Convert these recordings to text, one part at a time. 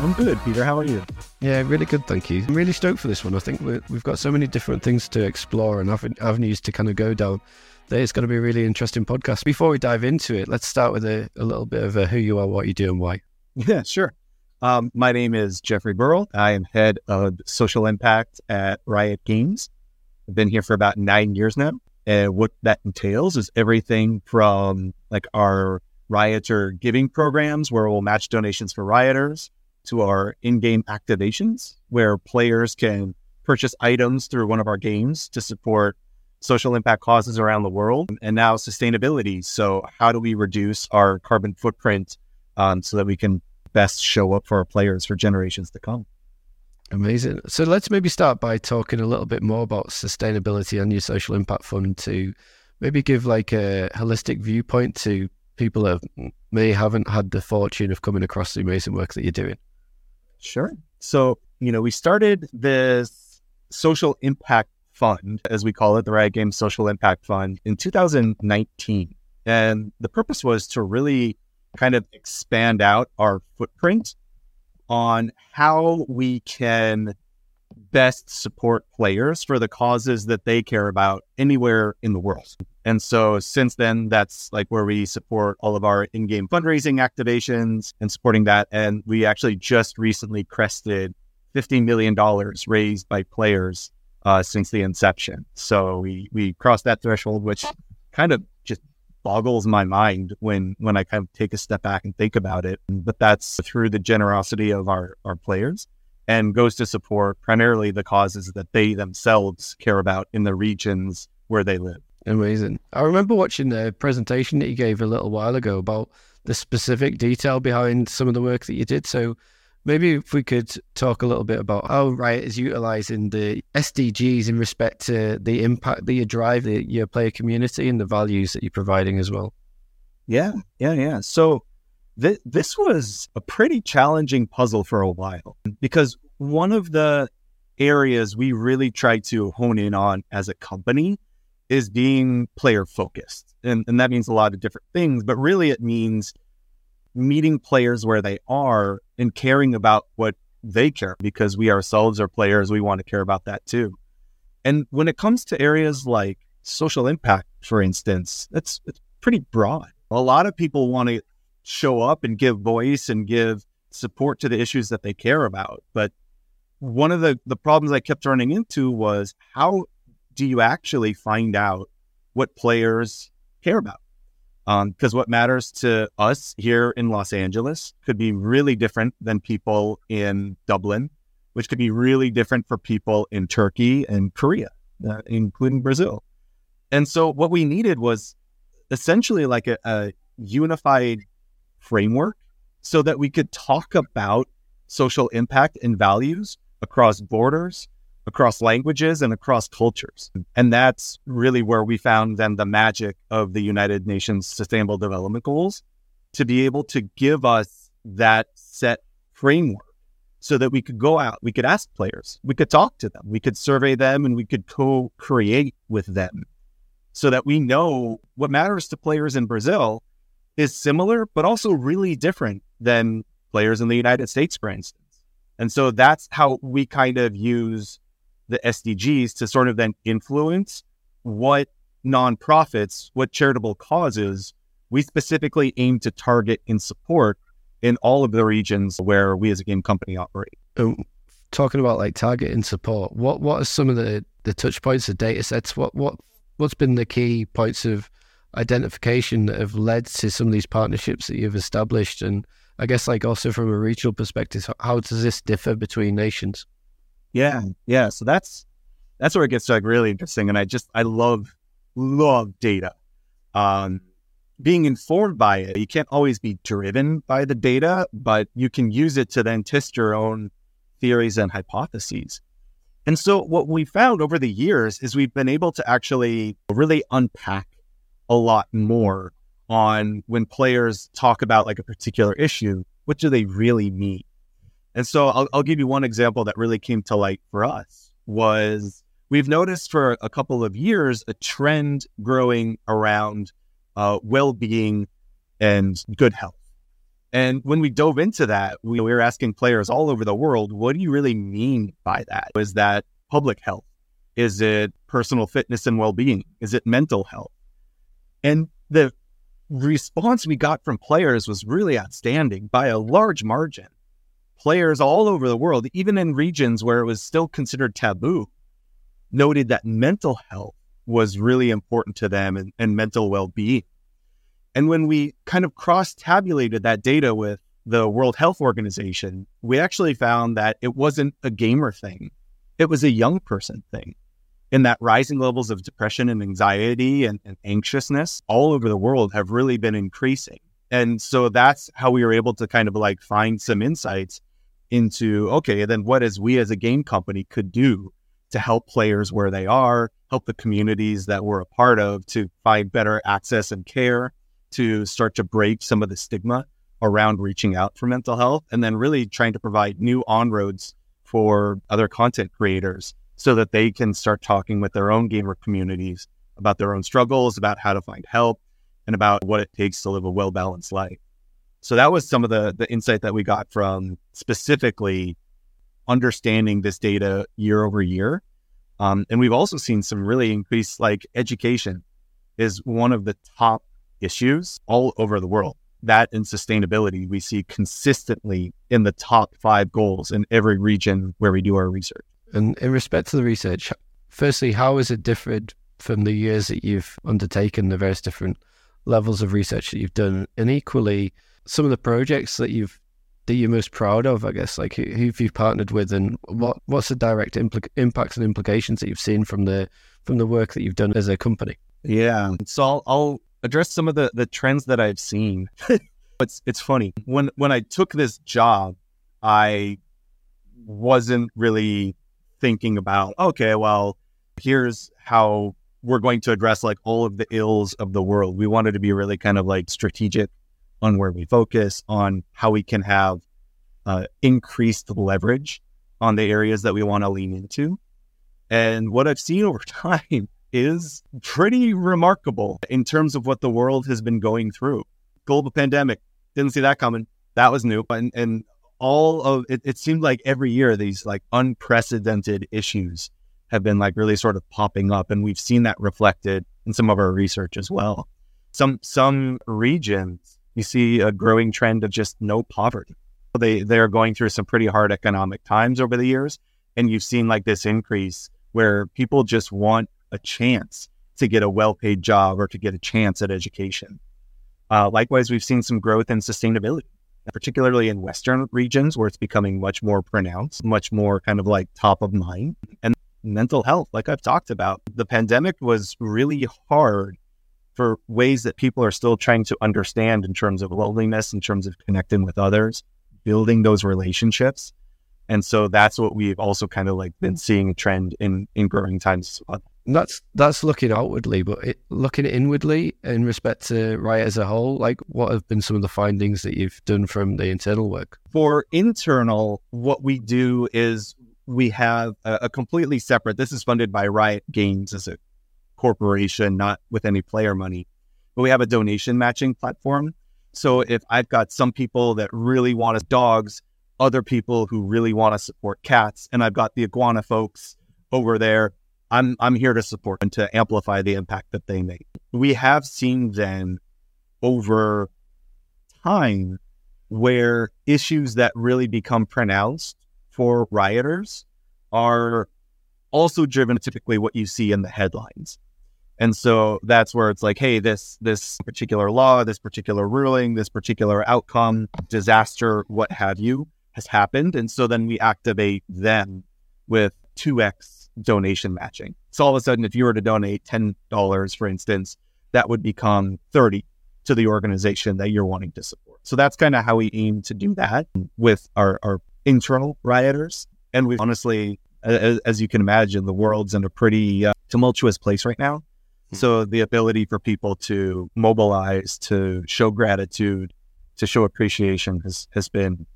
I'm good, Peter. How are you? Yeah, really good, thank you. I'm really stoked for this one. I think we have got so many different things to explore and avenues to kind of go down. That it's going to be a really interesting podcast. Before we dive into it, let's start with a, a little bit of a who you are, what you do, and why. Yeah, sure. Um, my name is Jeffrey Burrell. I am head of social impact at Riot Games. I've been here for about nine years now. And what that entails is everything from like our rioter giving programs where we'll match donations for rioters to our in-game activations where players can purchase items through one of our games to support social impact causes around the world. And now sustainability. So how do we reduce our carbon footprint um, so that we can best show up for our players for generations to come? Amazing. So let's maybe start by talking a little bit more about sustainability and your social impact fund to maybe give like a holistic viewpoint to people that may haven't had the fortune of coming across the amazing work that you're doing Sure. So, you know, we started this social impact fund, as we call it, the Riot Games Social Impact Fund, in 2019. And the purpose was to really kind of expand out our footprint on how we can best support players for the causes that they care about anywhere in the world. And so since then, that's like where we support all of our in game fundraising activations and supporting that. And we actually just recently crested $15 million raised by players uh, since the inception. So we, we crossed that threshold, which kind of just boggles my mind when, when I kind of take a step back and think about it. But that's through the generosity of our, our players and goes to support primarily the causes that they themselves care about in the regions where they live. Amazing. I remember watching the presentation that you gave a little while ago about the specific detail behind some of the work that you did. So maybe if we could talk a little bit about how Riot is utilizing the SDGs in respect to the impact that you drive the, your player community and the values that you're providing as well. Yeah, yeah, yeah. So th- this was a pretty challenging puzzle for a while because one of the areas we really tried to hone in on as a company is being player focused. And, and that means a lot of different things, but really it means meeting players where they are and caring about what they care because we ourselves are players. We want to care about that too. And when it comes to areas like social impact, for instance, that's it's pretty broad. A lot of people want to show up and give voice and give support to the issues that they care about. But one of the, the problems I kept running into was how do you actually find out what players care about? Because um, what matters to us here in Los Angeles could be really different than people in Dublin, which could be really different for people in Turkey and Korea, uh, including Brazil. And so what we needed was essentially like a, a unified framework so that we could talk about social impact and values across borders across languages and across cultures. And that's really where we found then the magic of the United Nations Sustainable Development Goals to be able to give us that set framework so that we could go out, we could ask players, we could talk to them, we could survey them, and we could co create with them so that we know what matters to players in Brazil is similar, but also really different than players in the United States, for instance. And so that's how we kind of use the SDGs to sort of then influence what nonprofits, what charitable causes we specifically aim to target and support in all of the regions where we as a game company operate. Talking about like target and support, what what are some of the, the touch points, the data sets? What what what's been the key points of identification that have led to some of these partnerships that you've established? And I guess like also from a regional perspective, how does this differ between nations? Yeah, yeah. So that's that's where it gets like really interesting. And I just I love love data. Um, being informed by it, you can't always be driven by the data, but you can use it to then test your own theories and hypotheses. And so, what we found over the years is we've been able to actually really unpack a lot more on when players talk about like a particular issue, what do they really mean? And so, I'll, I'll give you one example that really came to light for us was we've noticed for a couple of years a trend growing around uh, well being and good health. And when we dove into that, we, we were asking players all over the world, what do you really mean by that? Is that public health? Is it personal fitness and well being? Is it mental health? And the response we got from players was really outstanding by a large margin. Players all over the world, even in regions where it was still considered taboo, noted that mental health was really important to them and, and mental well being. And when we kind of cross tabulated that data with the World Health Organization, we actually found that it wasn't a gamer thing, it was a young person thing. In that rising levels of depression and anxiety and, and anxiousness all over the world have really been increasing. And so that's how we were able to kind of like find some insights into okay, then what as we as a game company could do to help players where they are, help the communities that we're a part of to find better access and care, to start to break some of the stigma around reaching out for mental health, and then really trying to provide new on roads for other content creators so that they can start talking with their own gamer communities about their own struggles, about how to find help, and about what it takes to live a well balanced life. So that was some of the the insight that we got from specifically understanding this data year over year. Um, and we've also seen some really increased, like education is one of the top issues all over the world. That and sustainability we see consistently in the top five goals in every region where we do our research. And in respect to the research, firstly, how is it different from the years that you've undertaken the various different levels of research that you've done? And equally, some of the projects that you've that you're most proud of, I guess, like who, who have you partnered with, and what what's the direct impl- impacts and implications that you've seen from the from the work that you've done as a company? Yeah, so I'll, I'll address some of the the trends that I've seen. it's it's funny when when I took this job, I wasn't really thinking about okay, well, here's how we're going to address like all of the ills of the world. We wanted to be really kind of like strategic on where we focus, on how we can have uh, increased leverage on the areas that we want to lean into. And what I've seen over time is pretty remarkable in terms of what the world has been going through. Global pandemic, didn't see that coming. That was new. And, and all of it, it seemed like every year these like unprecedented issues have been like really sort of popping up. And we've seen that reflected in some of our research as well. Some some regions you see a growing trend of just no poverty. They they are going through some pretty hard economic times over the years, and you've seen like this increase where people just want a chance to get a well paid job or to get a chance at education. Uh, likewise, we've seen some growth in sustainability, particularly in Western regions where it's becoming much more pronounced, much more kind of like top of mind. And mental health, like I've talked about, the pandemic was really hard for ways that people are still trying to understand in terms of loneliness, in terms of connecting with others, building those relationships. And so that's what we've also kind of like been seeing a trend in in growing times. That's that's looking outwardly, but it, looking inwardly in respect to Riot as a whole, like what have been some of the findings that you've done from the internal work? For internal, what we do is we have a, a completely separate. This is funded by Riot Games as a corporation, not with any player money. But we have a donation matching platform. So if I've got some people that really want dogs, other people who really want to support cats, and I've got the iguana folks over there. I'm I'm here to support and to amplify the impact that they make. We have seen then over time where issues that really become pronounced for rioters are also driven typically what you see in the headlines. And so that's where it's like, hey, this this particular law, this particular ruling, this particular outcome, disaster, what have you, has happened. And so then we activate them with 2x donation matching. So all of a sudden, if you were to donate $10, for instance, that would become 30 to the organization that you're wanting to support. So that's kind of how we aim to do that with our, our internal rioters. And we honestly, as, as, you can imagine, the world's in a pretty uh, tumultuous place right now. So the ability for people to mobilize, to show gratitude, to show appreciation has, has been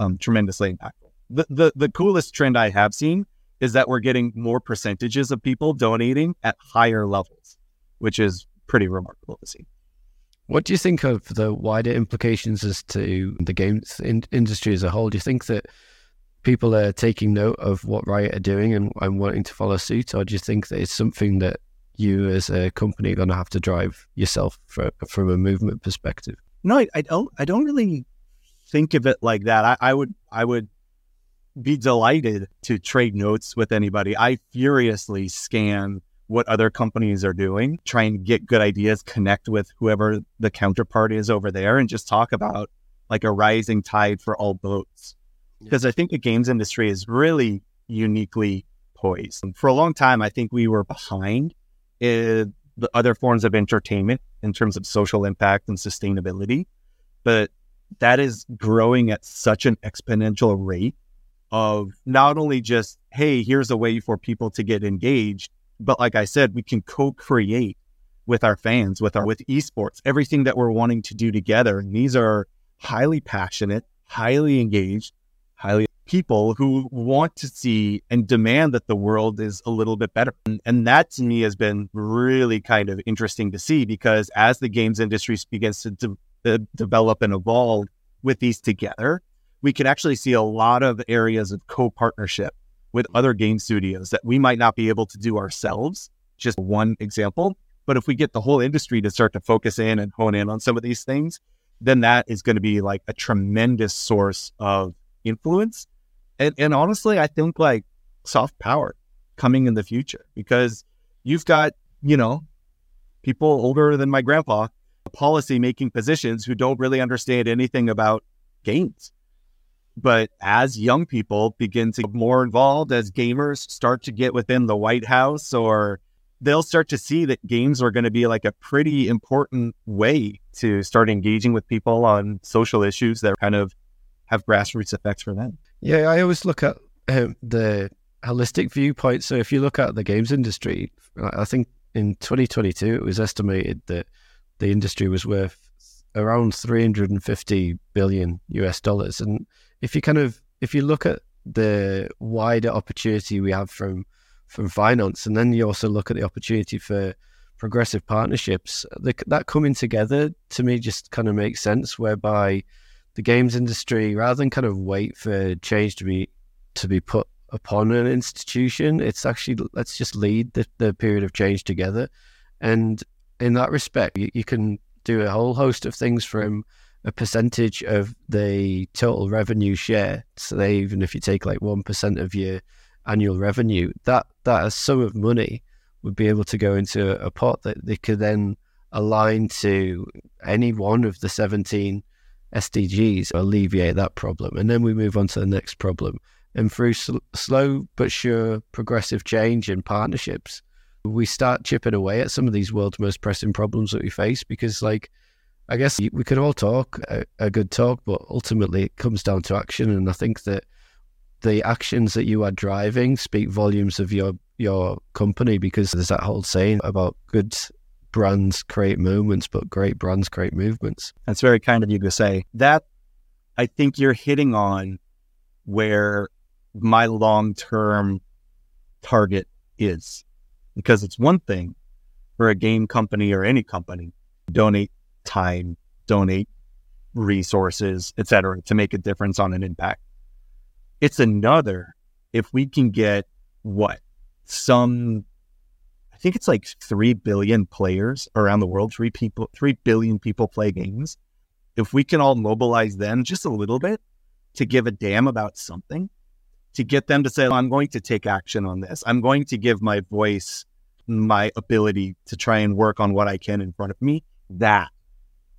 um, tremendously impactful. The, the, the coolest trend I have seen is that we're getting more percentages of people donating at higher levels, which is pretty remarkable to see. What do you think of the wider implications as to the games in- industry as a whole? Do you think that people are taking note of what Riot are doing and, and wanting to follow suit, or do you think that it's something that you as a company are going to have to drive yourself for, from a movement perspective? No, I, I, don't. I don't really think of it like that. I, I would. I would be delighted to trade notes with anybody. I furiously scan what other companies are doing, try and get good ideas, connect with whoever the counterpart is over there, and just talk about like a rising tide for all boats. Because yeah. I think the games industry is really uniquely poised. For a long time, I think we were behind in the other forms of entertainment in terms of social impact and sustainability. But that is growing at such an exponential rate of not only just, hey, here's a way for people to get engaged, but like I said, we can co-create with our fans, with our with esports, everything that we're wanting to do together. And these are highly passionate, highly engaged, highly people who want to see and demand that the world is a little bit better. And, and that to me has been really kind of interesting to see because as the games industry begins to de- de- develop and evolve with these together, we can actually see a lot of areas of co-partnership with other game studios that we might not be able to do ourselves. Just one example. But if we get the whole industry to start to focus in and hone in on some of these things, then that is going to be like a tremendous source of influence. And, and honestly, I think like soft power coming in the future because you've got, you know, people older than my grandpa, policy making positions who don't really understand anything about games. But as young people begin to get more involved, as gamers start to get within the White House, or they'll start to see that games are going to be like a pretty important way to start engaging with people on social issues that kind of have grassroots effects for them. Yeah, I always look at um, the holistic viewpoint. So if you look at the games industry, I think in 2022 it was estimated that the industry was worth around 350 billion US dollars, and if you kind of if you look at the wider opportunity we have from from finance, and then you also look at the opportunity for progressive partnerships, the, that coming together to me just kind of makes sense. Whereby the games industry, rather than kind of wait for change to be to be put upon an institution, it's actually let's just lead the, the period of change together. And in that respect, you, you can do a whole host of things from a percentage of the total revenue share. So they, even if you take like one percent of your annual revenue, that that sum of money would be able to go into a pot that they could then align to any one of the 17 SDGs alleviate that problem. And then we move on to the next problem. And through sl- slow but sure progressive change and partnerships, we start chipping away at some of these world's most pressing problems that we face because, like, I guess we could all talk a, a, good talk, but ultimately it comes down to action. And I think that the actions that you are driving speak volumes of your your company because there's that whole saying about good brands create moments, but great brands create movements. That's very kind of you to say that. I think you're hitting on where my long term target is because it's one thing for a game company or any company donate time, donate resources, etc., to make a difference on an impact. It's another if we can get what some I think it's like 3 billion players around the world, 3 people 3 billion people play games. If we can all mobilize them just a little bit to give a damn about something, to get them to say, I'm going to take action on this. I'm going to give my voice my ability to try and work on what I can in front of me. That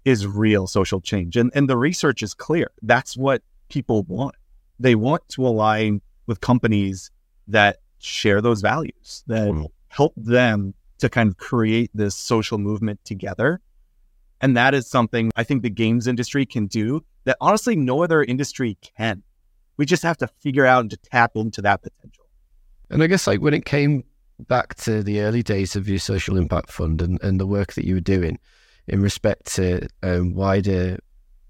is real social change. And and the research is clear. That's what people want. They want to align with companies that share those values, that mm. Help them to kind of create this social movement together. And that is something I think the games industry can do that honestly no other industry can. We just have to figure out and to tap into that potential. And I guess like when it came back to the early days of your social impact fund and, and the work that you were doing in respect to um, wider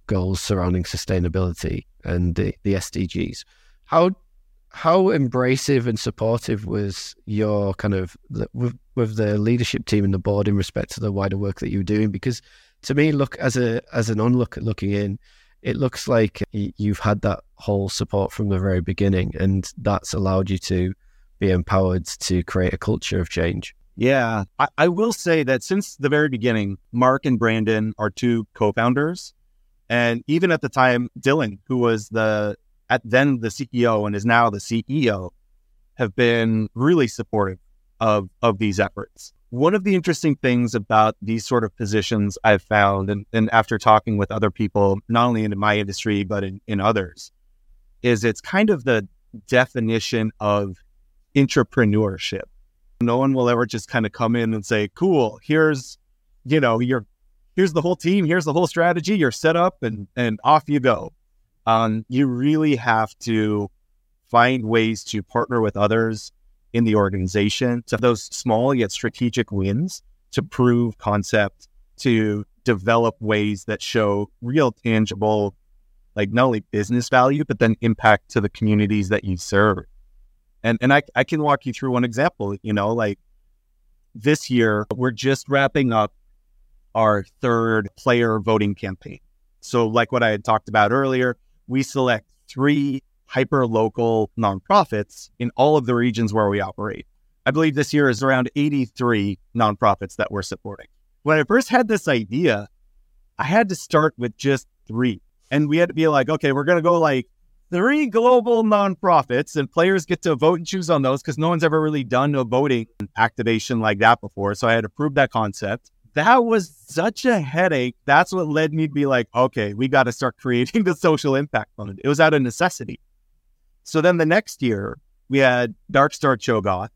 goals surrounding sustainability and the, the SDGs, how how embracive and supportive was your kind of with, with the leadership team and the board in respect to the wider work that you were doing? Because to me, look as a as an onlooker looking in, it looks like you've had that whole support from the very beginning, and that's allowed you to be empowered to create a culture of change. Yeah, I, I will say that since the very beginning, Marc and Brandon are two co-founders, and even at the time, Dylan, who was the at then the CEO and is now the CEO, have been really supportive of of these efforts. One of the interesting things about these sort of positions I've found, and, and after talking with other people, not only in my industry, but in, in others, is it's kind of the definition of entrepreneurship. No one will ever just kind of come in and say, cool, here's, you know, your here's the whole team, here's the whole strategy, you're set up and and off you go um, you really have to find ways to partner with others in the organization to those small yet strategic wins to prove concept, to develop ways that show real tangible, like not only business value, but then impact to the communities that you serve. And and I, I can walk you through one example, you know, like this year, we're just wrapping up our third player voting campaign. So, like what I had talked about earlier, we select three hyper local nonprofits in all of the regions where we operate. I believe this year is around 83 nonprofits that we're supporting. When I first had this idea, I had to start with just three. And we had to be like, okay, we're going to go like three global nonprofits, and players get to vote and choose on those because no one's ever really done a voting activation like that before. So I had to prove that concept that was such a headache. That's what led me to be like, okay, we got to start creating the social impact fund. It was out of necessity. So then the next year, we had Dark Star Cho'Gath,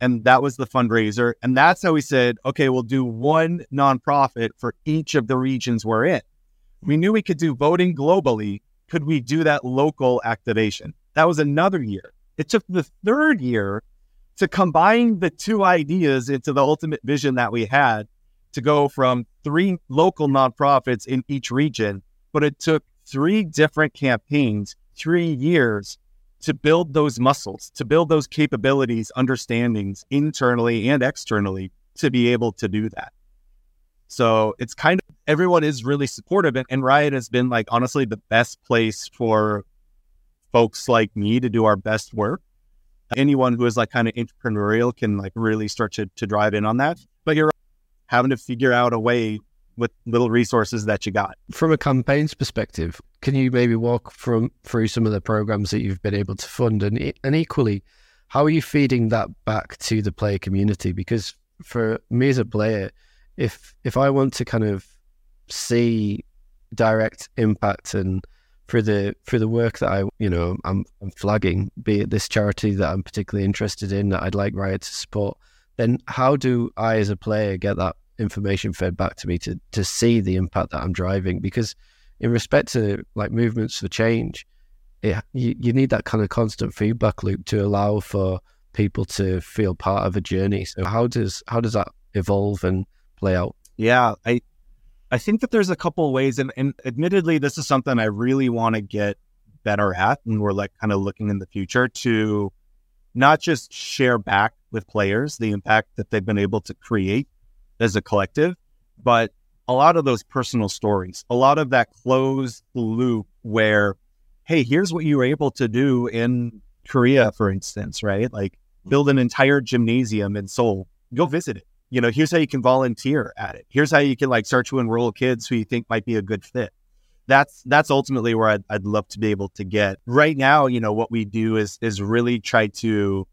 and that was the fundraiser. And that's how we said, okay, we'll do one nonprofit for each of the regions we're in. We knew we could do voting globally. Could we do that local activation? That was another year. It took the third year to combine the two ideas into the ultimate vision that we had to go from three local nonprofits in each region, but it took three different campaigns, three years to build those muscles, to build those capabilities, understandings internally and externally to be able to do that. So it's kind of everyone is really supportive. And, and Riot has been like honestly the best place for folks like me to do our best work. Anyone who is like kind of entrepreneurial can like really start to, to drive in on that. But you're having to figure out a way with little resources that you got. From a campaigns perspective, can you maybe walk from through some of the programs that you've been able to fund and and equally how are you feeding that back to the player community because for me as a player if if I want to kind of see direct impact and for the for the work that I you know I'm, I'm flagging be it this charity that I'm particularly interested in that I'd like Riot to support then how do I as a player get that information fed back to me to to see the impact that I'm driving. Because in respect to like movements for change, it, you, you need that kind of constant feedback loop to allow for people to feel part of a journey. So how does how does that evolve and play out? Yeah, I I think that there's a couple ways, and, and admittedly, this is something I really want to get better at, and we're like kind of looking in the future to not just share back with players the impact that they've been able to create as a collective, but a lot of those personal stories, a lot of that closed loop where, hey, here's what you were able to do in Korea, for instance, right? Like mm-hmm. build an entire gymnasium in Seoul. Go visit it. You know, here's how you can volunteer at it. Here's how you can like start to enroll kids who you think might be a good fit. That's that's ultimately where I'd, I'd love to be able to get. Right now, you know, what we do is is really try to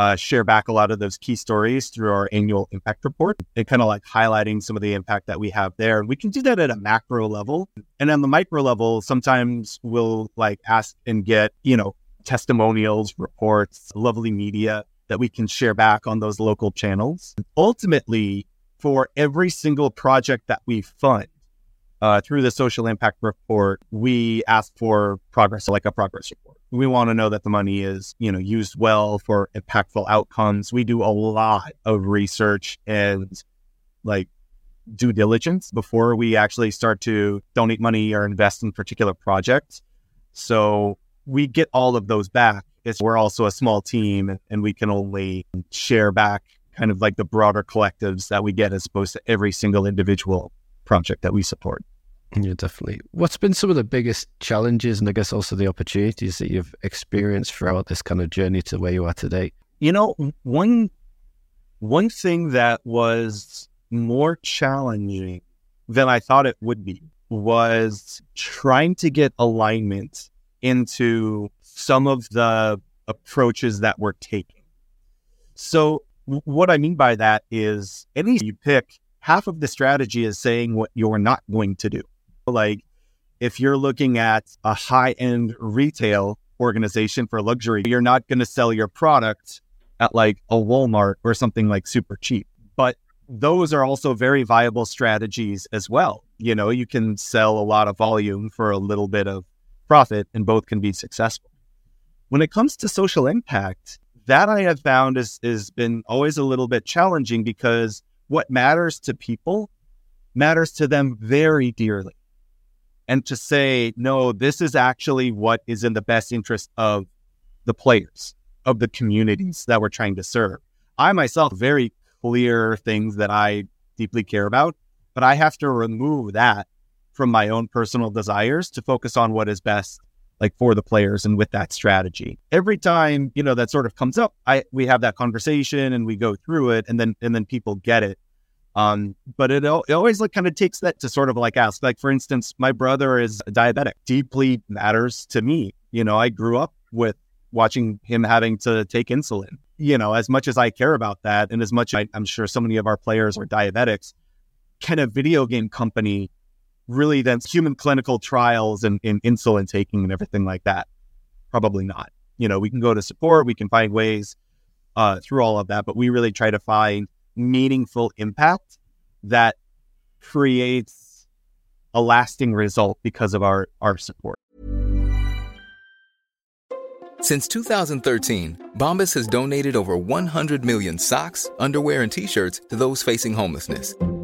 uh, share back a lot of those key stories through our annual impact report and kind of like highlighting some of the impact that we have there. And we can do that at a macro level. And on the micro level, sometimes we'll like ask and get, you know, testimonials, reports, lovely media that we can share back on those local channels. Ultimately, for every single project that we fund, uh, through the social impact report, we ask for progress, like a progress report. We want to know that the money is, you know, used well for impactful outcomes. We do a lot of research and like due diligence before we actually start to donate money or invest in particular projects. So we get all of those back. It's we're also a small team and we can only share back kind of like the broader collectives that we get as opposed to every single individual project that we support. Yeah, definitely. What's been some of the biggest challenges and I guess also the opportunities that you've experienced throughout this kind of journey to where you are today? You know, one one thing that was more challenging than I thought it would be was trying to get alignment into some of the approaches that we're taking. So what I mean by that is any you pick, half of the strategy is saying what you're not going to do. Like if you're looking at a high end retail organization for luxury, you're not going to sell your product at like a Walmart or something like super cheap. But those are also very viable strategies as well. You know, you can sell a lot of volume for a little bit of profit and both can be successful. When it comes to social impact, that I have found is has been always a little bit challenging because what matters to people matters to them very dearly and to say, no, this is actually what is in the best interest of the players, of the communities that we're trying to serve. I myself, very clear things that I deeply care about, but I have to remove that from my own personal desires to focus on what is best like for the players and with that strategy. Every time, you know, that sort of comes up, I we have that conversation and we go through it and then and then people get it. Um, but it, it always like kind of takes that to sort of like ask, like, for instance, my brother is diabetic, deeply matters to me. You know, I grew up with watching him having to take insulin. You know, as much as I care about that, and as much I, I'm sure so many of our players are diabetics, can a video game company really then human clinical trials and, and insulin taking and everything like that? Probably not. You know, we can go to support, we can find ways uh, through all of that, but we really try to find meaningful impact that creates a lasting result because of our, our support. Since 2013, Bombas has donated over 100 million socks, underwear, and t shirts to those facing homelessness.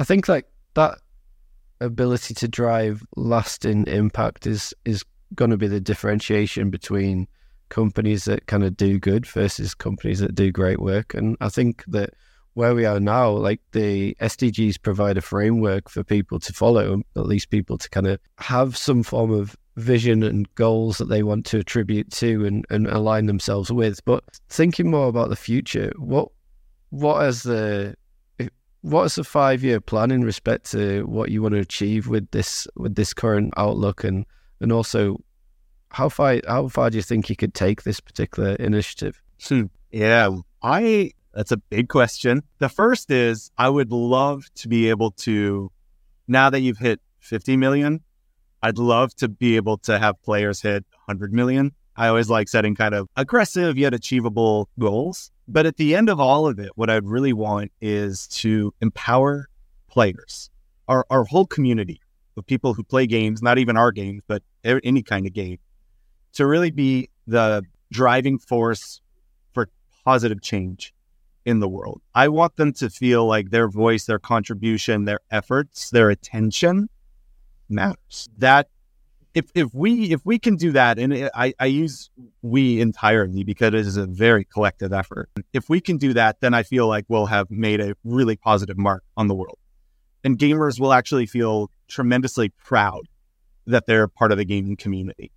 I think like that ability to drive lasting impact is is going to be the differentiation between companies that kind of do good versus companies that do great work. And I think that where we are now, like the SDGs provide a framework for people to follow, at least people to kind of have some form of vision and goals that they want to attribute to and, and align themselves with. But thinking more about the future, what what the what is the five year plan in respect to what you want to achieve with this with this current outlook and and also how far how far do you think you could take this particular initiative? Yeah, I that's a big question. The first is I would love to be able to now that you've hit 50 million, I'd love to be able to have players hit 100 million. I always like setting kind of aggressive yet achievable goals. But at the end of all of it, what I'd really want is to empower players, our, our whole community of people who play games, not even our games, but any kind of game, to really be the driving force for positive change in the world. I want them to feel like their voice, their contribution, their efforts, their attention matters. That if if we if we can do that, and I, I use we entirely because it is a very collective effort. If we can do that, then I feel like we'll have made a really positive mark on the world, and gamers will actually feel tremendously proud that they're part of the gaming community,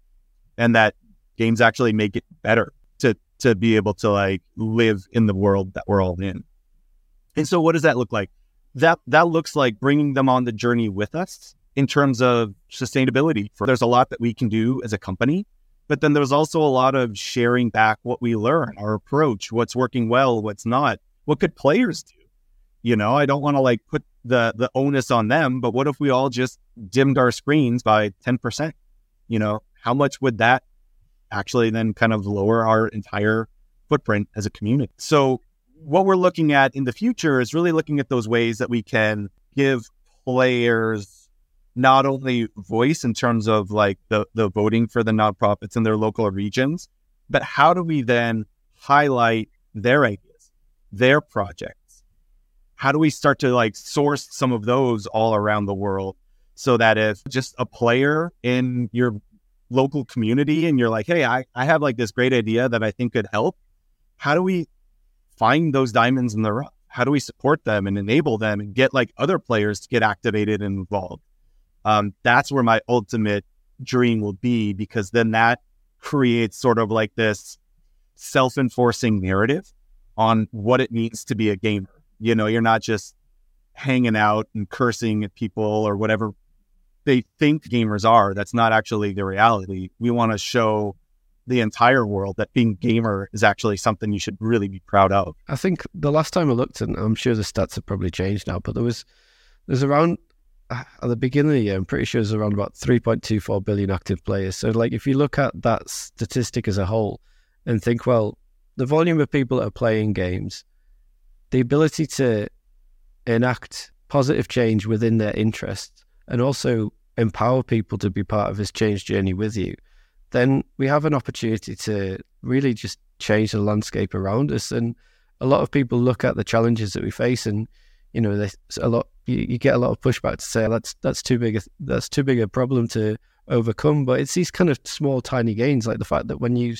and that games actually make it better to to be able to like live in the world that we're all in. And so, what does that look like? That that looks like bringing them on the journey with us in terms of sustainability. There's a lot that we can do as a company, but then there's also a lot of sharing back what we learn, our approach, what's working well, what's not. What could players do? You know, I don't want to like put the the onus on them, but what if we all just dimmed our screens by 10%? You know, how much would that actually then kind of lower our entire footprint as a community? So what we're looking at in the future is really looking at those ways that we can give players not only voice in terms of like the, the voting for the nonprofits in their local regions, but how do we then highlight their ideas, their projects? How do we start to like source some of those all around the world so that if just a player in your local community and you're like, hey, I, I have like this great idea that I think could help, how do we find those diamonds in the rough? How do we support them and enable them and get like other players to get activated and involved? Um, that's where my ultimate dream will be because then that creates sort of like this self-enforcing narrative on what it means to be a gamer. You know, you're not just hanging out and cursing at people or whatever they think gamers are. That's not actually the reality. We want to show the entire world that being gamer is actually something you should really be proud of. I think the last time I looked, and I'm sure the stats have probably changed now, but there was there's around at the beginning of the year, I'm pretty sure there's around about 3.24 billion active players. So, like, if you look at that statistic as a whole and think, well, the volume of people that are playing games, the ability to enact positive change within their interests and also empower people to be part of this change journey with you, then we have an opportunity to really just change the landscape around us. And a lot of people look at the challenges that we face and you know, there's a lot. You, you, get a lot of pushback to say that's that's too big. A, that's too big a problem to overcome. But it's these kind of small, tiny gains, like the fact that when you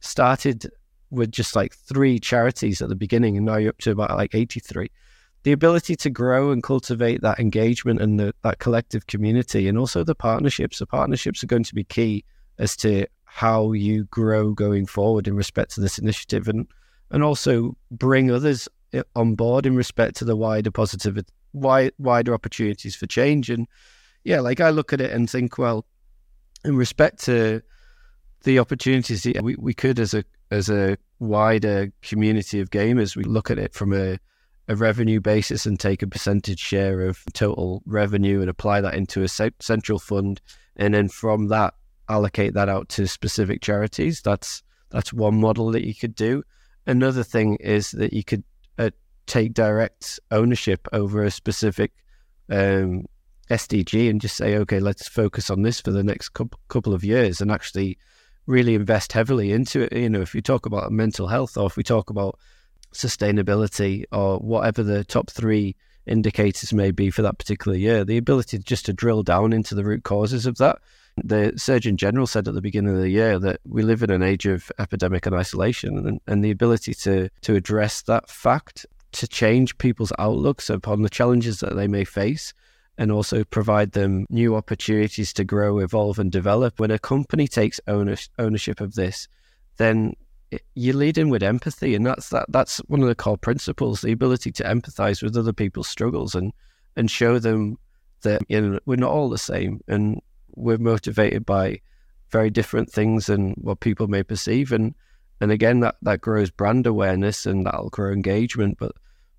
started with just like three charities at the beginning, and now you're up to about like eighty-three. The ability to grow and cultivate that engagement and the, that collective community, and also the partnerships. The partnerships are going to be key as to how you grow going forward in respect to this initiative, and and also bring others on board in respect to the wider positive, wide, wider opportunities for change. And yeah, like I look at it and think, well, in respect to the opportunities we, we could as a as a wider community of gamers, we look at it from a, a revenue basis and take a percentage share of total revenue and apply that into a central fund, and then from that allocate that out to specific charities. That's that's one model that you could do. Another thing is that you could uh, take direct ownership over a specific um, SDG and just say, okay, let's focus on this for the next couple, of years and actually really invest heavily into it. You know, if you talk about mental health or if we talk about sustainability or whatever the top three indicators may be for that particular year, the ability just to drill down into the root causes of that The Surgeon General said at the beginning of the year that we live in an age of epidemic and isolation, and, and the ability to to address that fact to change people's outlooks upon the challenges that they may face and also provide them new opportunities to grow, evolve, and develop. When a company takes ownership of this, then you lead in with empathy, and that's that. That's one of the core principles: the ability to empathize with other people's struggles and and show them that you know we're not all the same, and we're motivated by very different things than what people may perceive. And and again, that that grows brand awareness, and that'll grow engagement. But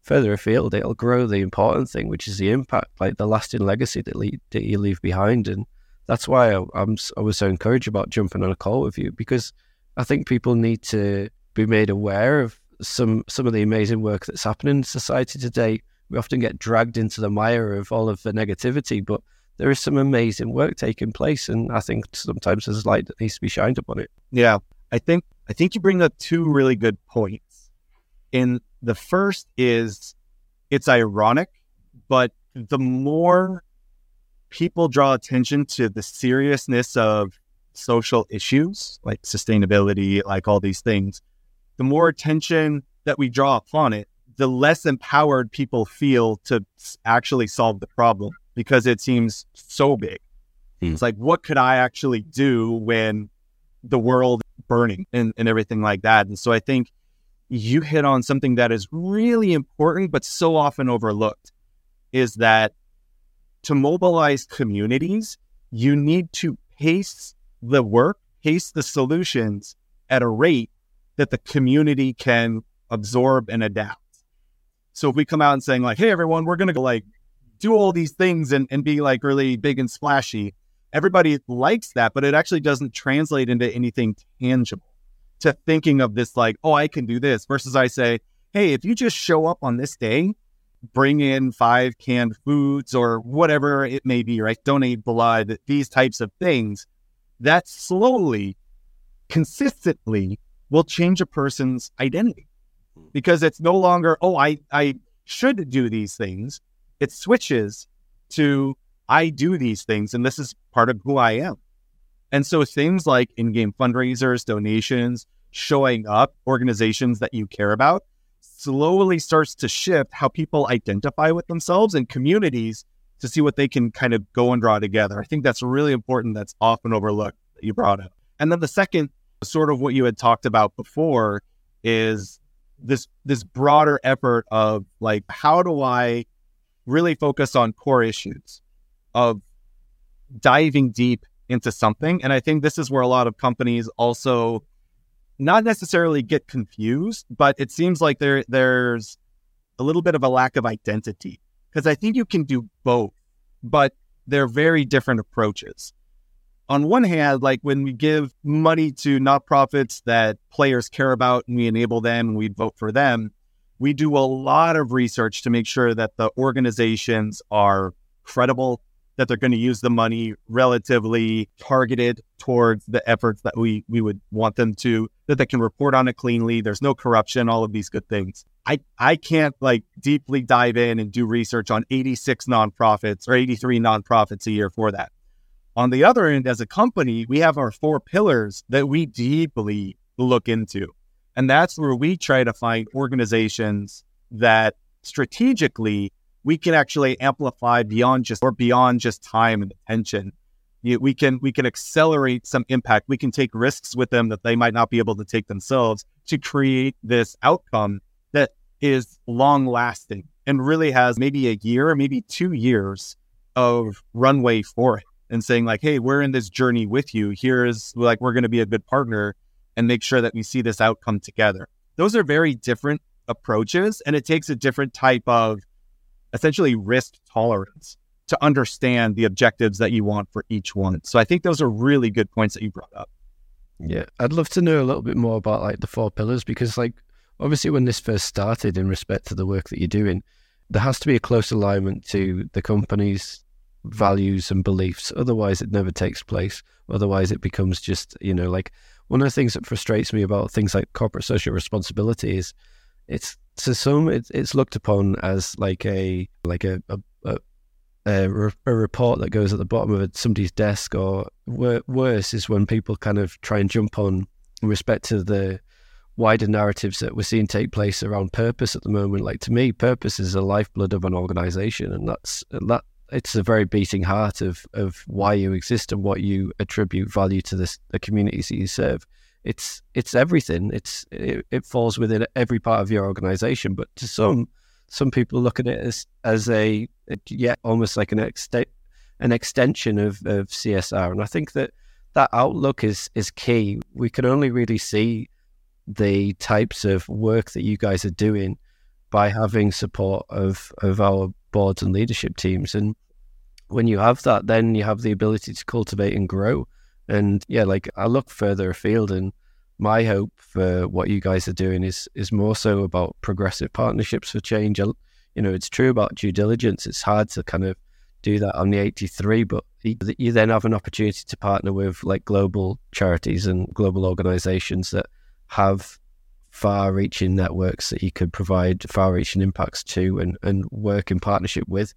further afield, it'll grow the important thing, which is the impact, like the lasting legacy that, le- that you leave behind. And that's why I, I'm, I was so encouraged about jumping on a call with you because I think people need to be made aware of some some of the amazing work that's happening in society today. We often get dragged into the mire of all of the negativity, but there is some amazing work taking place, and I think sometimes there's light that needs to be shined upon it. Yeah, I think I think you bring up two really good points. And the first is it's ironic, but the more people draw attention to the seriousness of social issues like sustainability, like all these things, the more attention that we draw upon it, the less empowered people feel to actually solve the problem because it seems so big. Hmm. It's like, what could I actually do when the world burning and, and everything like that? And so I think you hit on something that is really important, but so often overlooked is that to mobilize communities, you need to pace the work, pace the solutions at a rate that the community can absorb and adapt. So if we come out and saying like, hey everyone, we're gonna go like do all these things and, and be like really big and splashy, everybody likes that, but it actually doesn't translate into anything tangible to thinking of this like, oh, I can do this versus I say, hey, if you just show up on this day, bring in five canned foods or whatever it may be, right? Donate blood, these types of things, that slowly, consistently will change a person's identity hmm. because it's no longer, oh, I, I should do these things. It switches to, I do these things and this is part of who I am. And so things like in game fundraisers, donations, showing up, organizations that you care about, slowly starts to shift how people identify with themselves and communities to see what they can kind of go and draw together. I think that's really important. That's often overlooked that you brought up. And then the second, sort of what you had talked about before, is this this broader effort of like how do I really focus on core issues of diving deep into something. And I think this is where a lot of companies also not necessarily get confused, but it seems like there there's a little bit of a lack of identity because I think you can do both, but they're very different approaches. On one hand, like when we give money to nonprofits that players care about and we enable them and we vote for them, we do a lot of research to make sure that the organizations are credible, that they're going to use the money relatively targeted towards the efforts that we we would want them to that they can report on it cleanly there's no corruption all of these good things. I i can't like deeply dive in and do research on 86 nonprofits or 83 nonprofits a year for that. On the other end as a company we have our four pillars that we deeply look into and that's where we try to find organizations that strategically we can actually amplify beyond just or beyond just time and attention. We can we can accelerate some impact. We can take risks with them that they might not be able to take themselves to create this outcome that is long lasting and really has maybe a year maybe two years of runway for it and saying like, hey, we're in this journey with you. Here's like we're going to be a good partner and make sure that we see this outcome together. Those are very different approaches and it takes a different type of essentially risk tolerance to understand the objectives that you want for each one. So I think those are really good points that you brought up. Yeah, I'd love to know a little bit more about like the four pillars because like obviously when this first started in respect to the work that you're doing, there has to be a close alignment to the company's values and beliefs. Otherwise it never takes place. Otherwise it becomes just, you know, like one of the things that frustrates me about things like corporate social responsibility is it's to some, it's, it's looked upon as like a like a, a, a a, re- a report that goes at the bottom of somebody's desk, or wor- worse is when people kind of try and jump on in respect to the wider narratives that we're seeing take place around purpose at the moment. Like to me, purpose is the lifeblood of an organization, and that's that. It's a very beating heart of of why you exist and what you attribute value to this the communities that you serve. It's it's everything. It's it, it falls within every part of your organization. But to some some people look at it as as a, a yeah almost like an ext- an extension of, of CSR, and I think that that outlook is is key. We can only really see the types of work that you guys are doing by having support of of our boards and leadership teams. And when you have that then you have the ability to cultivate and grow. And yeah like i look further afield and my hope for what you guys are doing is is more so about progressive partnerships for change. You know it's true about due diligence. It's hard to kind of do that on the 83 but you then have an opportunity to partner with like global charities and global organizations that have far reaching networks that you could provide far reaching impacts to and, and work in partnership with.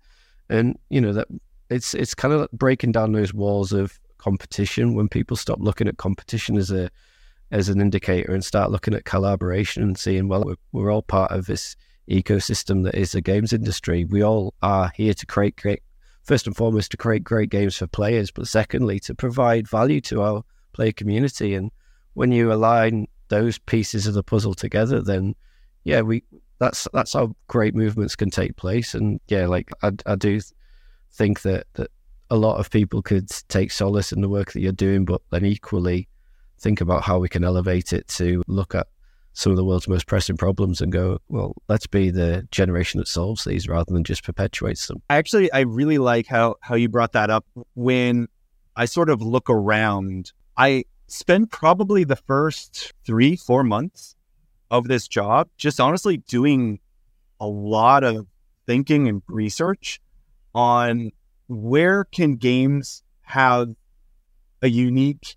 And, you know, that it's it's kind of breaking down those walls of competition when people stop looking at competition as a as an indicator and start looking at collaboration and seeing, well, we're, we're all part of this ecosystem that is the games industry. We all are here to create great, first and foremost, to create great games for players, but secondly, to provide value to our player community. And when you align those pieces of the puzzle together, then yeah, we that's that's how great movements can take place. And yeah, like I, I do think that that a lot of people could take solace in the work that you're doing, but then equally think about how we can elevate it to look at some of the world's most pressing problems and go, well, let's be the generation that solves these rather than just perpetuates them. Actually, I really like how how you brought that up. When I sort of look around, I spend probably the first three, four months of this job just honestly doing a lot of thinking and research on where can games have a unique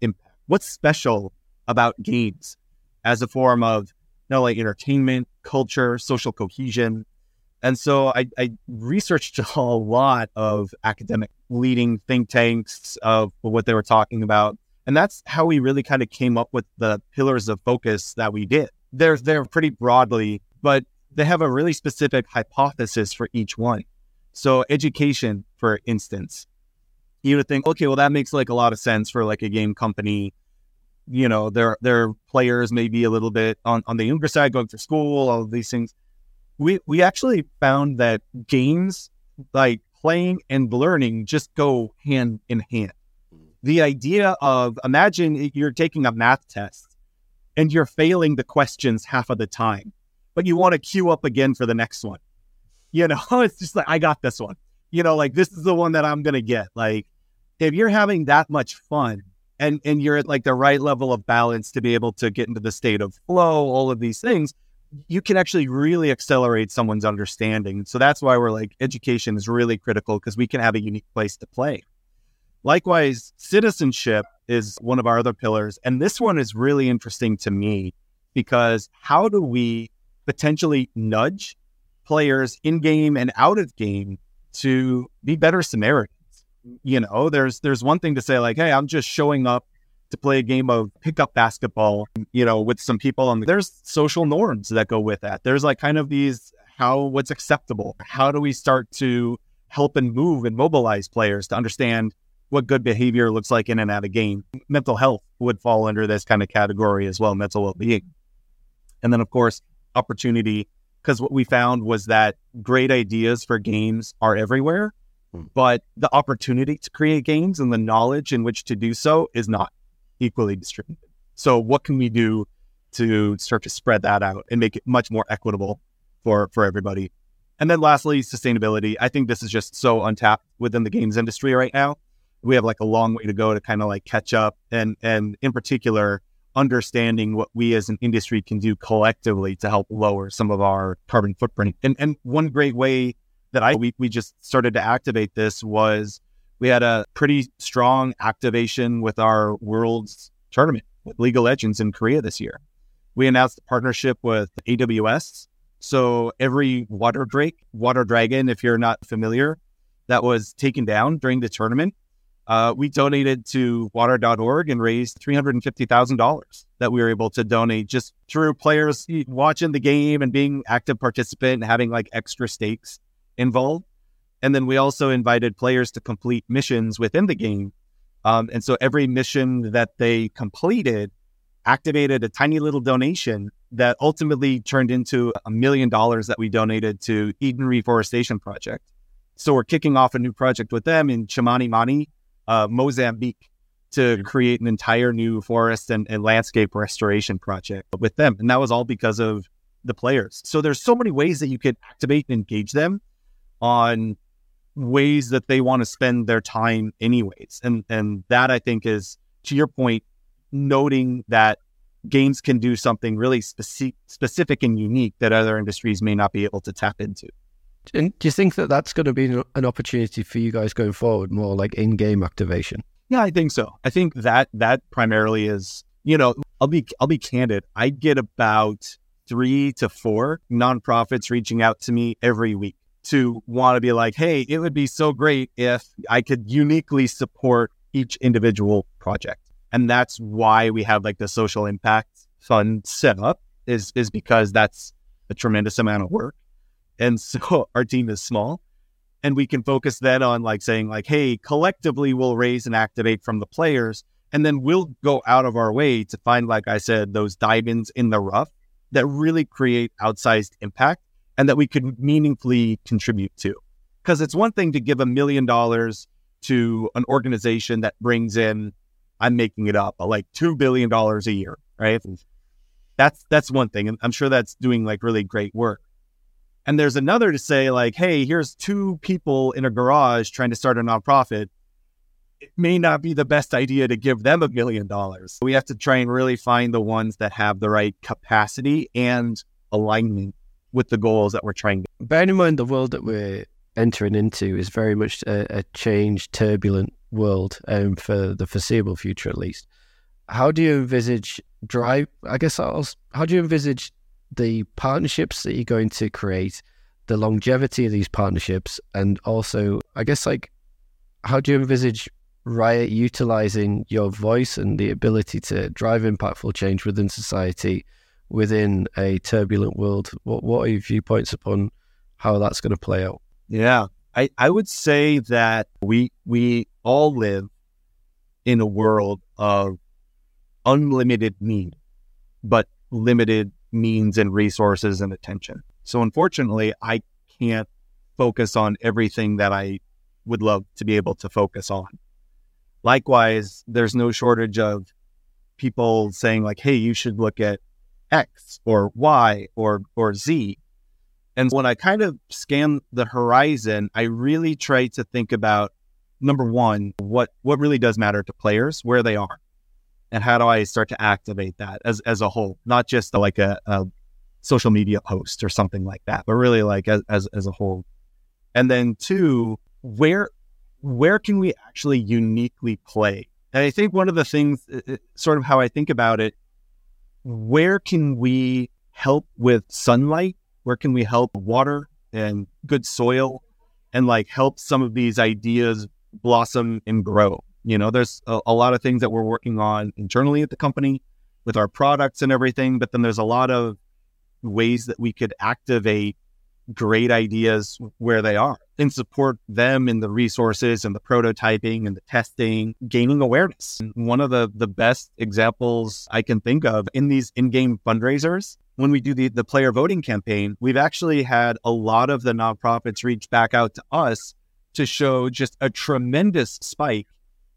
impact. What's special about games as a form of not like entertainment, culture, social cohesion. And so I, I, researched a lot of academic leading think tanks of what they were talking about. And that's how we really kind of came up with the pillars of focus that we did. They're they're pretty broadly, but they have a really specific hypothesis for each one. So education, for instance, you would think, okay, well that makes like a lot of sense for like a game company. You know, their their players may be a little bit on, on the younger side, going to school, all of these things. We we actually found that games like playing and learning just go hand in hand the idea of imagine you're taking a math test and you're failing the questions half of the time, but you want to queue up again for the next one. You know, it's just like, I got this one. You know, like this is the one that I'm going to get. Like, if you're having that much fun and, and you're at like the right level of balance to be able to get into the state of flow, all of these things, you can actually really accelerate someone's understanding. So that's why we're like, education is really critical because we can have a unique place to play. Likewise, citizenship is one of our other pillars. And this one is really interesting to me because how do we potentially nudge players in game and out of game to be better Samaritans? You know, there's there's one thing to say like, hey, I'm just showing up to play a game of pickup basketball, you know, with some people and there's social norms that go with that. There's like kind of these how what's acceptable. How do we start to help and move and mobilize players to understand what good behavior looks like in and out of game. Mental health would fall under this kind of category as well, mental well being. And then, of course, opportunity, because what we found was that great ideas for games are everywhere, hmm. but the opportunity to create games and the knowledge in which to do so is not equally distributed. So, what can we do to start to spread that out and make it much more equitable for, for everybody? And then, lastly, sustainability. I think this is just so untapped within the games industry right now we have like a long way to go to kind of like catch up and and in particular understanding what we as an industry can do collectively to help lower some of our carbon footprint. And and one great way that I we, we just started to activate this was we had a pretty strong activation with our Worlds tournament with League of Legends in Korea this year. We announced a partnership with AWS. So every water drake, water dragon, if you're not familiar, that was taken down during the tournament, uh, we donated to water.org and raised $350,000 that we were able to donate just through players watching the game and being active participant and having like extra stakes involved. And then we also invited players to complete missions within the game. Um, and so every mission that they completed activated a tiny little donation that ultimately turned into a million dollars that we donated to Eden Reforestation Project. So we're kicking off a new project with them in Chimanimani, uh, Mozambique, to create an entire new forest and, and landscape restoration project with them. And that was all because of the players. So there's so many ways that you could activate and engage them on ways that they want to spend their time anyways. And and that I think is to your point, noting that games can do something really speci- specific and unique that other industries may not be able to tap into. And do you think that that's going to be an opportunity for you guys going forward, more like in-game activation? Yeah, I think so. I think that that primarily is, you know, I'll be I'll be candid. I get about three to four nonprofits reaching out to me every week to want to be like, hey, it would be so great if I could uniquely support each individual project. And that's why we have like the social impact fund set up is is because that's a tremendous amount of work. And so our team is small and we can focus then on like saying like, hey, collectively we'll raise and activate from the players. And then we'll go out of our way to find, like I said, those diamonds in the rough that really create outsized impact and that we could meaningfully contribute to. Because it's one thing to give a million dollars to an organization that brings in, I'm making it up, like $2 billion a year, right? Mm. That's, that's one thing. And I'm sure that's doing like really great work. And there's another to say, like, hey, here's two people in a garage trying to start a nonprofit. It may not be the best idea to give them a million dollars. We have to try and really find the ones that have the right capacity and alignment with the goals that we're trying to. Bearing in mind the world that we're entering into is very much a, a changed, turbulent world um, for the foreseeable future, at least. How do you envisage drive? I guess I'll, how do you envisage the partnerships that you're going to create, the longevity of these partnerships, and also, I guess, like, how do you envisage Riot utilizing your voice and the ability to drive impactful change within society within a turbulent world? What, what are your viewpoints upon how that's going to play out? Yeah, I, I would say that we we all live in a world of unlimited need, but limited means and resources and attention. So unfortunately, I can't focus on everything that I would love to be able to focus on. Likewise, there's no shortage of people saying like, "Hey, you should look at X or Y or or Z." And when I kind of scan the horizon, I really try to think about number one, what what really does matter to players, where they are and how do I start to activate that as as a whole, not just like a, a social media post or something like that, but really like as, as as a whole. And then two, where where can we actually uniquely play? And I think one of the things, sort of how I think about it, where can we help with sunlight? Where can we help water and good soil and like help some of these ideas blossom and grow? You know, there's a, a, lot of things that we're working on internally at the company with our products and everything, but then there's a lot of ways that we could activate great ideas where they are and support them in the resources and the prototyping and the testing, gaining awareness. One of the, the best examples I can think of in these in-game fundraisers, when we do the, the player voting campaign, we've actually had a lot of the nonprofits reach back out to us to show just a tremendous spike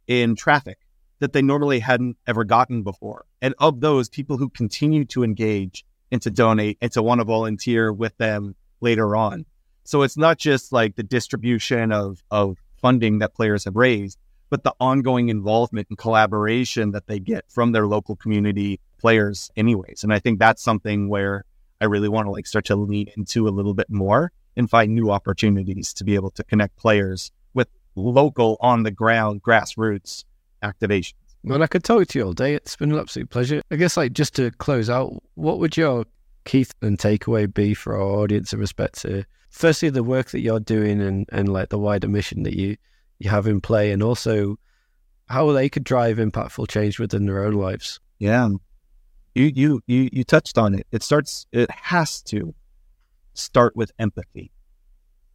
in traffic that they normally hadn't ever gotten before. And of those, people who continue to engage and to donate and to want to volunteer with them later on. So it's not just like the distribution of, of funding that players have raised, but the ongoing involvement and collaboration that they get from their local community players anyways. And I think that's something where I really want to like start to lean into a little bit more and find new opportunities to be able to connect players local, on the ground, grassroots activations. Well, I could talk to you all day. It's been an absolute pleasure. I guess, like, just to close out, what would your key and takeaway be for our audience in respect to firstly the work that you're doing and, and like the wider mission that you you have in play and also how they could drive impactful change within their own lives. Yeah. You you you you touched on it. It starts it has to start with empathy.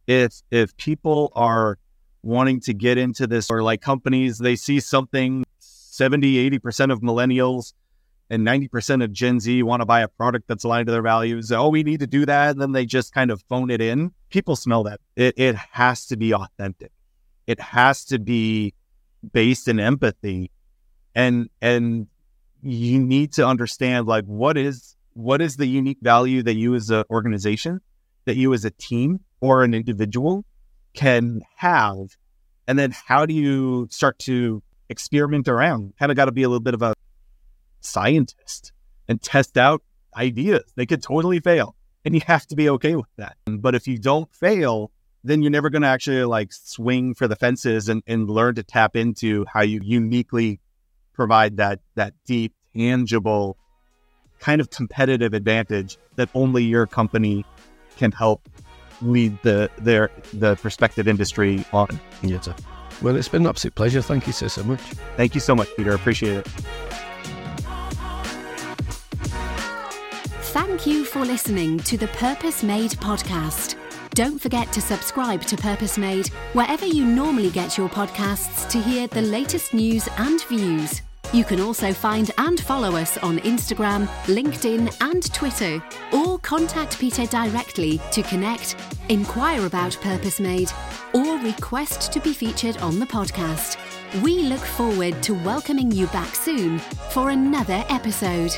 If if people are wanting to get into this or like companies they see something 70 80% of millennials and 90% of Gen Z want to buy a product that's aligned to their values. Oh, we need to do that. And then they just kind of phone it in. People smell that. It, it has to be authentic. It has to be based in empathy. And, and you need to understand like what is, what is the unique value that you as an organization, that you as a team or an individual can have? And then how do you start to experiment around? Kind of got to be a little bit of a scientist and test out ideas. They could totally fail. And you have to be okay with that. But if you don't fail, then you're never going to actually like swing for the fences and, and learn to tap into how you uniquely provide that that deep, tangible kind of competitive advantage that only your company can help lead the their the prospective industry on. Yes, Well, it's been an absolute pleasure. Thank you so so much. Thank you so much, Peter. Appreciate it. Thank you for listening to the Purpose Made podcast. Don't forget to subscribe to Purpose Made wherever you normally get your podcasts to hear the latest news and views. You can also find and follow us on Instagram, LinkedIn, and Twitter, or contact Peter directly to connect, inquire about Purpose Made, or request to be featured on the podcast. We look forward to welcoming you back soon for another episode.